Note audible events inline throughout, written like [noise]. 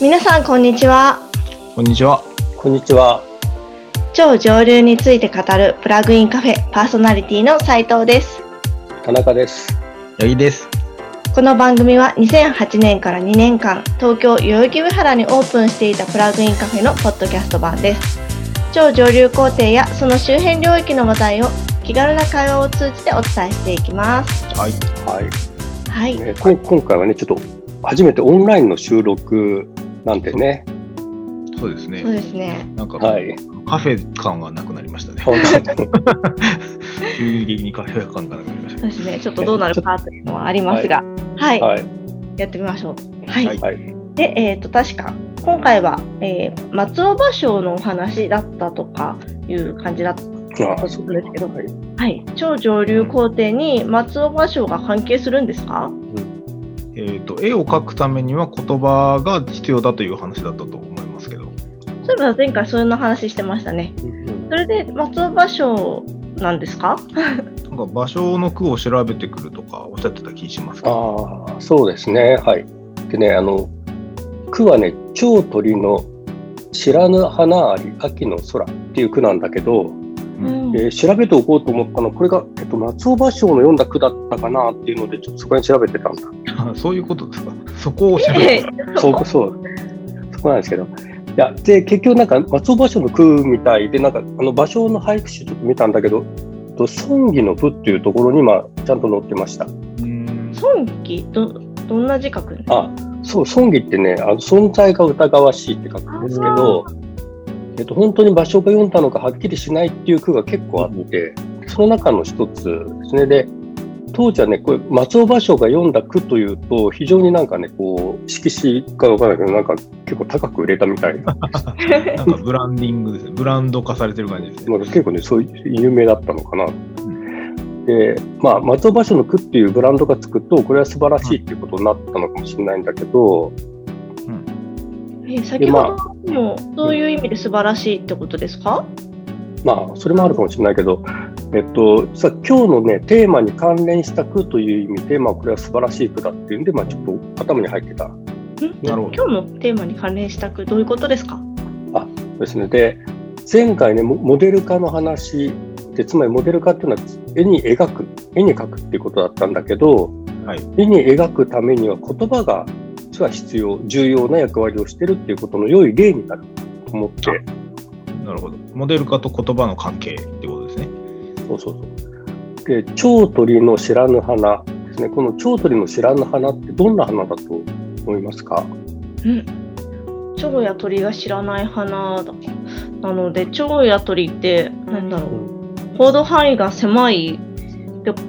皆さんこんにちはこんにちは。こんにちは。超上流について語るプラグインカフェパーソナリティの斉藤です田中です。八木です。この番組は2008年から2年間東京代々木上原にオープンしていたプラグインカフェのポッドキャスト版です超上流工程やその周辺領域の話題を気軽な会話を通じてお伝えしていきますはい。はい。はい、ね、こ今回はね、ちょっと初めてオンラインの収録なんでね。そうですね。そうですねなんか、はい。カフェ感がなくなりましたね。急激 [laughs] にカフェ感がなくなりましたね。そうですねちょっとどうなるかというのはありますがはい、はい。やってみましょうはい、はいはい。で、えー、と確か今回は、えー松尾芭蕉のお話だったとかいう感じだったあそうですけどはい。はい、超上流工程に松尾芭蕉が関係するんですか？えっ、と、絵を描くためには言葉が必要だという話だったと思いますけど。そういえば前回そういうの話してましたね。それで松尾芭蕉なんですか？なんか芭蕉の句を調べてくるとかおっしゃってた気しますけど。ああ、そうですね。はい。でね、あの、句はね、蝶鳥の知らぬ花あり秋の空っていう句なんだけど、うんえー調べておこうと思ったのこれが、えっと、松尾芭蕉の読んだ句だったかなっていうので、ちょっとそこに調べてたんだ。[laughs] そういうことですか？そこを調べえて。そうそう。そこなんですけど。いや、で、結局なんか松尾芭蕉の句みたいで、なんかあの芭蕉の俳句集ちょっと見たんだけど、と尊義の句っていうところに、まあ、ちゃんと載ってました。うん尊義どどんな字書くんですか？あ、そう、尊義ってね、あの存在が疑わしいって書くんですけど、えっと、本当に芭蕉が読んだのかはっきりしないっていう句が結構あって、その中の一つですね。で、当時はね、これ松尾芭蕉が読んだ句というと、非常になんかね、こう、色紙かわからないけど、なんか結構高く売れたみたいな。なんかブランディングですね。ブランド化されてる感じですね。まあ、結構ね、そういう有名だったのかな。で、まあ、松尾芭蕉の句っていうブランドがつくと、これは素晴らしいっていうことになったのかもしれないんだけど、えー先ほどもそういう意味で素晴らしいってことですか？まあ、それもあるかもしれないけど、えっと、実は今日のね、テーマに関連した句という意味で、まあ、これは素晴らしい句だっていうんで、まあ、ちょっと頭に入ってたんなるほど今日のテーマに関連したくどういうことですか？ですね。で、前回ね、モモデル化の話で、つまりモデル化っていうのは絵に描く、絵に描くっていうことだったんだけど、はい絵に描くためには言葉が実は必要、重要な役割をしてるっていうことの良い例になると思って、なるほど。モデル化と言葉の関係ってことですね。そうそうそう。で、蝶鳥の知らぬ花ですね。この蝶鳥の知らぬ花ってどんな花だと思いますか？うん蝶や鳥が知らない花だなので蝶や鳥ってなんだろう報道範囲が狭い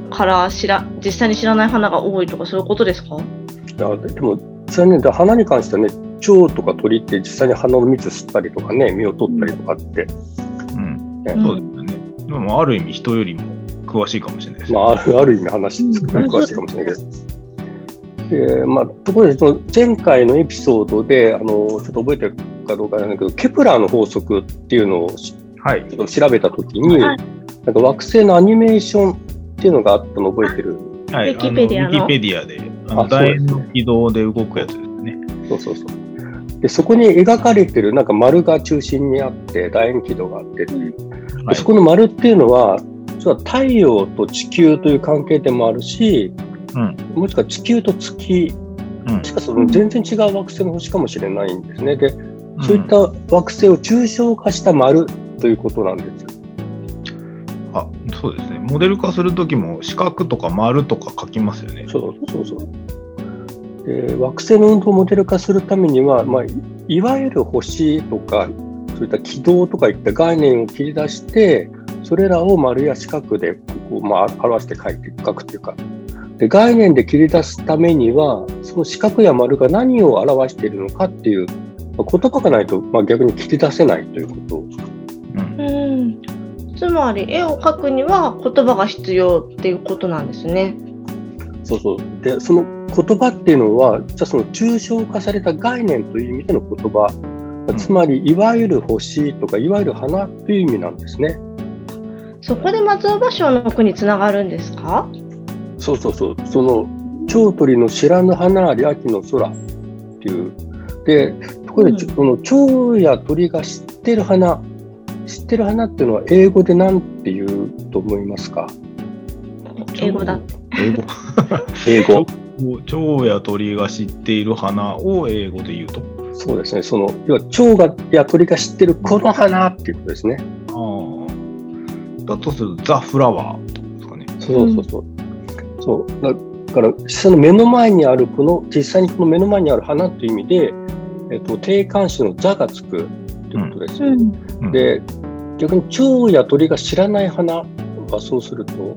から知ら実際に知らない花が多いとかそういうことですか？いやでも、実際ね、で花に関してはね、蝶とか鳥って実際に花の蜜吸ったりとかね、実を取ったりとかって、うん。ねうんそうですよね。でも、ある意味人よりも詳しいかもしれないですね。まあ、あるある意味話うん詳しいかもしれないけど。でまあ、ところでその前回のエピソードであのちょっと覚えてるかどうかなんだけどケプラーの法則っていうのをちはい。ょっと調べたときに、はいなんか惑星のアニメーションっていうのがあったの覚えてる？はい、ウィキペディアのあのウィキペディアで、あのあそうですね楕円の軌道で動くやつですね。そうそうそう。で、そこに描かれてるなんか丸が中心にあって、楕円軌道があってっていう、ではいそこの丸っていうのは、実は太陽と地球という関係でもあるし、うんもしくは地球と月、うんしかその全然違う惑星の星かもしれないんですね。で、そういった惑星を抽象化した丸ということなんですよ。あ、そうですね。モデル化するときも四角とか丸とか書きますよね。そうそうそう。で惑星の運動をモデル化するためには、まあ、いいわゆる星とか、そういった軌道とかいった概念を切り出して、それらを丸や四角でこう、まあ、表して書いて書くっていうか、で概念で切り出すためには、その四角や丸が何を表しているのかっていう、まあ、言葉がないと、まあ、逆に切り出せないということうんうんつまり絵を描くには言葉が必要っていうことなんですね。そうそう。で、その言葉っていうのは、じゃあその抽象化された概念という意味での言葉、つまりいわゆる星とかいわゆる花という意味なんですね。そこで松尾芭蕉の句につながるんですか？そうそうそう。その蝶鳥の知らぬ花あり秋の空っていう。で、ところで、この蝶や鳥が知ってる花、知ってる花っていうのは英語で何て言うと思いますか？英語だ。英語。英語。蝶や鳥が知っている花を英語で言うとそうですね。その、要は蝶がや鳥が知ってるこの花っていうことですね。ああ。だとすると、ザ・フラワーってことですかね。そうそうそう。そうだから、実際の目の前にある、この、実際にこの目の前にある花という意味で、えっと、定冠詞のザがつくということです。うんで、逆に蝶や鳥が知らない花はそうすると、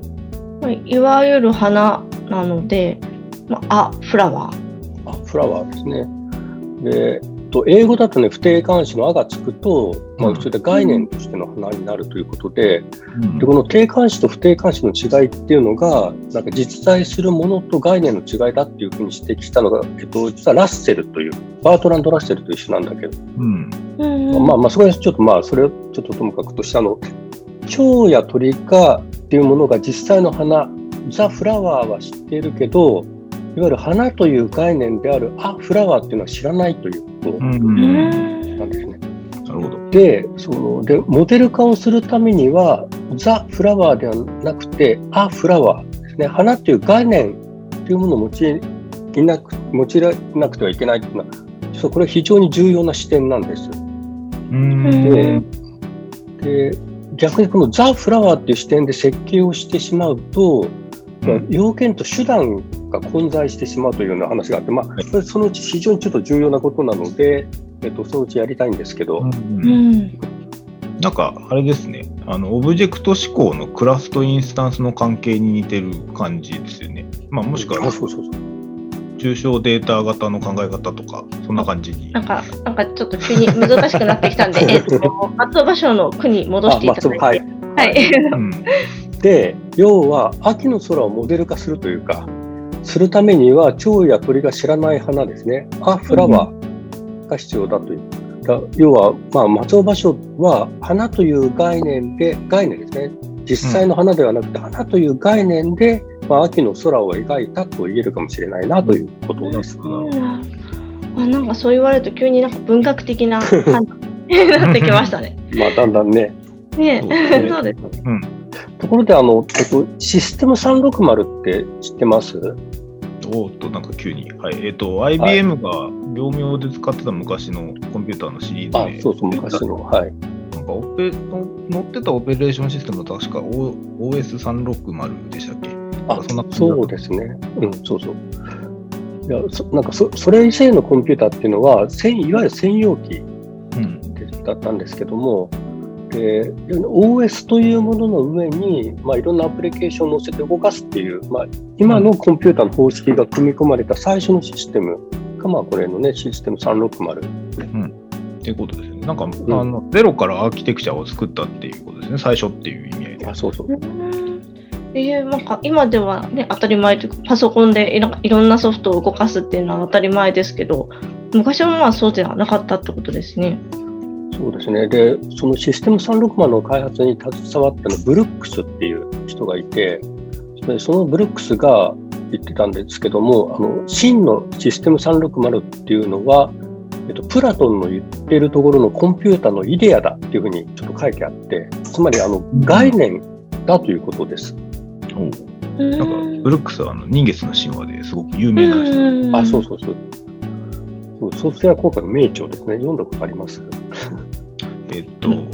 いわゆる花なので、まあ、あ、フラワー。あ、フラワーですね。で、えっと英語だとね、不定冠詞の「あ」がつくと、まあ、うんそれで概念としての花になるということで、うんでこの定冠詞と不定冠詞の違いっていうのが、なんか実在するものと概念の違いだっていうふうに指摘したのが、えっと、実はラッセルという、バートランド・ラッセルと一緒なんだけど、うん。うんまあまあ、それはちょっとまあ、それをちょっとともかくとして、あの、蝶や鳥がっていうものが実際の花、ザ・フラワーは知っているけど、いわゆる花という概念であるあ、フラワーっていうのは知らないというこう。となんですね。なるほど。で、そのでモデル化をするためには、ザ・フラワーではなくて、ア・フラワーですね。花という概念というものを用いなく用いなくてはいけないというのは、実はこれは非常に重要な視点なんです。うん。で逆にこのザ・フラワーっていう視点で設計をしてしまうと、まあ要件と手段が混在してしまうというような話があって、まあ、それそのうち非常にちょっと重要なことなので、えっと、そのうちやりたいんですけど、うんうんなんか、あれですね。あの、オブジェクト思考のクラスとインスタンスの関係に似てる感じですよね。まあ、もしくはあ、そうそうそう抽象データ型の考え方とか、そんな感じに。なんか、なんかちょっと急に難しくなってきたんで、[laughs] えっと、松尾芭蕉の句に戻していただいて。はいはい。うん。で要は秋の空をモデル化するというかするためには蝶や鳥が知らない花ですねアフラワーが必要だという。だ要は、まあ、松尾芭蕉は花という概念で概念ですね実際の花ではなくて、花という概念で、まあ、秋の空を描いたと言えるかもしれないなということです。あなんかそう言われると急になんか文学的な感じになってきましたね。[laughs] まあ、だんだんね。ねそうですねそうですね。ところであの、えっと、システム360って知ってます？おーっと、なんか急に。はい。えっ、と、IBM が業務用で使ってた昔のコンピューターのシリーズで、あそうそう、昔の。はい。なんかオペの乗ってたオペレーションシステムは確か O- OS360 でしたっけ？あそんな感じだそうですね。うん、そうそう。いやそなんかそそれ以前のコンピューターっていうのは、専いわゆる専用機うん。だったんですけども、で OS というものの上に、まあ、いろんなアプリケーションを載せて動かすっていう、まあ、今のコンピューターの方式が組み込まれた最初のシステムが、まあ、これのね、システム360。っていうことですよね。なんか、んあのゼロからアーキテクチャを作ったっていうことですね。最初っていう意味合いで。あそうそう。っていうなんか今ではね当たり前というかパソコンでいろいろんなソフトを動かすっていうのは当たり前ですけど昔はまあそうではなかったってことですね。そうですね。で、そのシステム360の開発に携わったのブルックスっていう人がいて、でそのブルックスが言ってたんですけども、あの真のシステム360っていうのは、えっと、プラトンの言ってるところのコンピューターのイデアだっていうふうにちょっと書いてあって、つまりあの概念だということです。おうなんか、ブルックスはあの人月の神話ですごく有名な人。あ、そうそうそう。そうソフトウェア効果の名著ですね。読んだことあります？えっと、[laughs] 分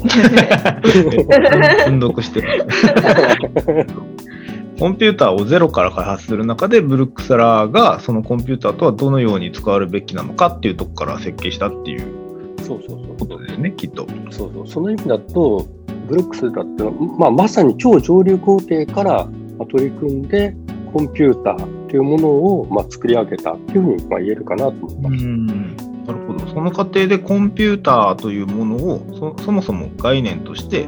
読してます。コンピューターをゼロから開発する中で、ブルックスラーがそのコンピューターとはどのように使われるべきなのかっていうところから設計したっていうそうそうそう。ことですね、きっと。そうそうその意味だと、ブルックスだってのは、まあ、まさに超上流工程からまあ取り組んで、コンピューターというものをまあ作り上げたというふうにまあ言えるかなと思います。その過程でコンピューターというものをそそもそも概念として、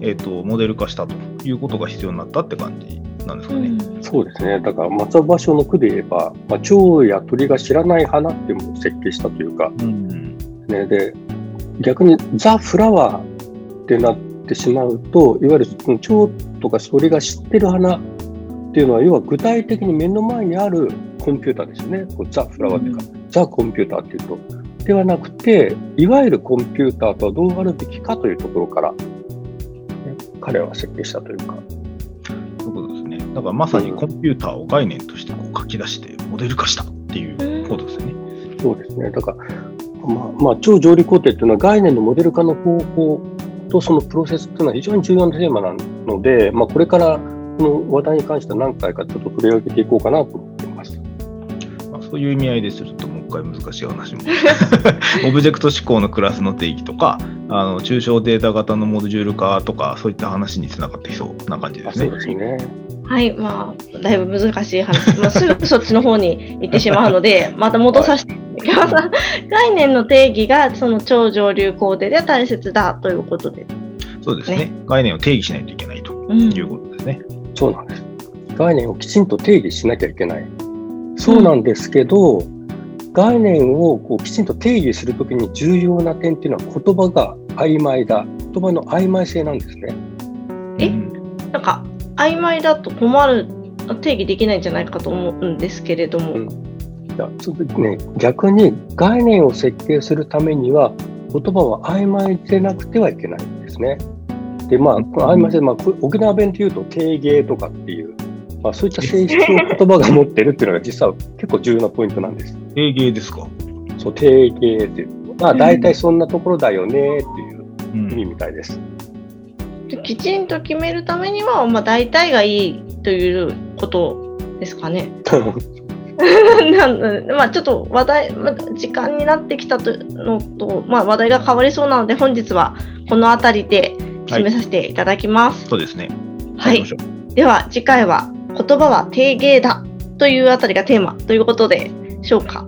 えっとモデル化したということが必要になったって感じなんですかね。そうですね。だから松尾芭蕉の句で言えば、まあ、蝶や鳥が知らない花っていうものを設計したというか、うんね、で逆にザ・フラワーってなってしまうといわゆる蝶とか鳥が知ってる花っていうのは要は具体的に目の前にあるコンピューターですよねこうザ・フラワーっていうか、ザ・コンピューターっていうとではなくて、いわゆるコンピューターとはどうあるべきかというところから、ね彼は設計したというか。そういうことですね。だからまさにコンピューターを概念としてこう書き出してモデル化したっていうことですよね。そうですね。だから、まあ、まあ、超上流工程っていうのは概念のモデル化の方法とそのプロセスっていうのは非常に重要なテーマなので、まあ、これからこの話題に関しては何回かちょっと取り上げていこうかなと思っています。まあ、そういう意味合いですると回難しい話も。[laughs] オブジェクト思考のクラスの定義とか、あの抽象データ型のモジュール化とか、そういった話につながってきそうな感じですね。そうですね。はい、まあ、だいぶ難しい話、まあ、すぐそっちの方に行ってしまうので、[laughs] また戻させていただきます。概念の定義がその超上流工程では大切だということで。そうですねね概念を定義しないといけないとうんいうことですね。そうなんです。概念をきちんと定義しなきゃいけない。そうなんですけど、概念をこうきちんと定義するときに重要な点っていうのは言葉が曖昧だ。言葉の曖昧性なんですね。え？うんなんか、曖昧だと困る、定義できないんじゃないかと思うんですけれども。うんいやちょっとね、逆に概念を設計するためには言葉は曖昧でなくてはいけないんですね。で、まあ、この曖昧性、まあ、こ沖縄弁でいうと定芸とかっていう、まあ、そういった性質を言葉が持ってるっていうのが実は結構重要なポイントなんです。定芸ですか？そう、定芸っていう。まあ、大体そんなところだよねっていううん意味みたいです。できちんと決めるためには、まあ、大体がいいということですかね。[laughs] なんまあ、ちょっと話題、まあ、時間になってきたとのと、まあ、話題が変わりそうなので、本日はこの辺りで締めさせていただきます。そうですね。はい。では、次回は言葉は定芸だというあたりがテーマということでしょうか？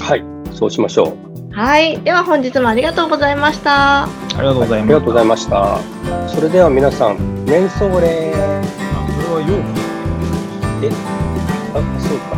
はい、そうしましょう。はい。では、本日もありがとうございました。ありがとうございます。ありがとうございました。それでは皆さん、年相礼。あそれはようえ、あ、そうか。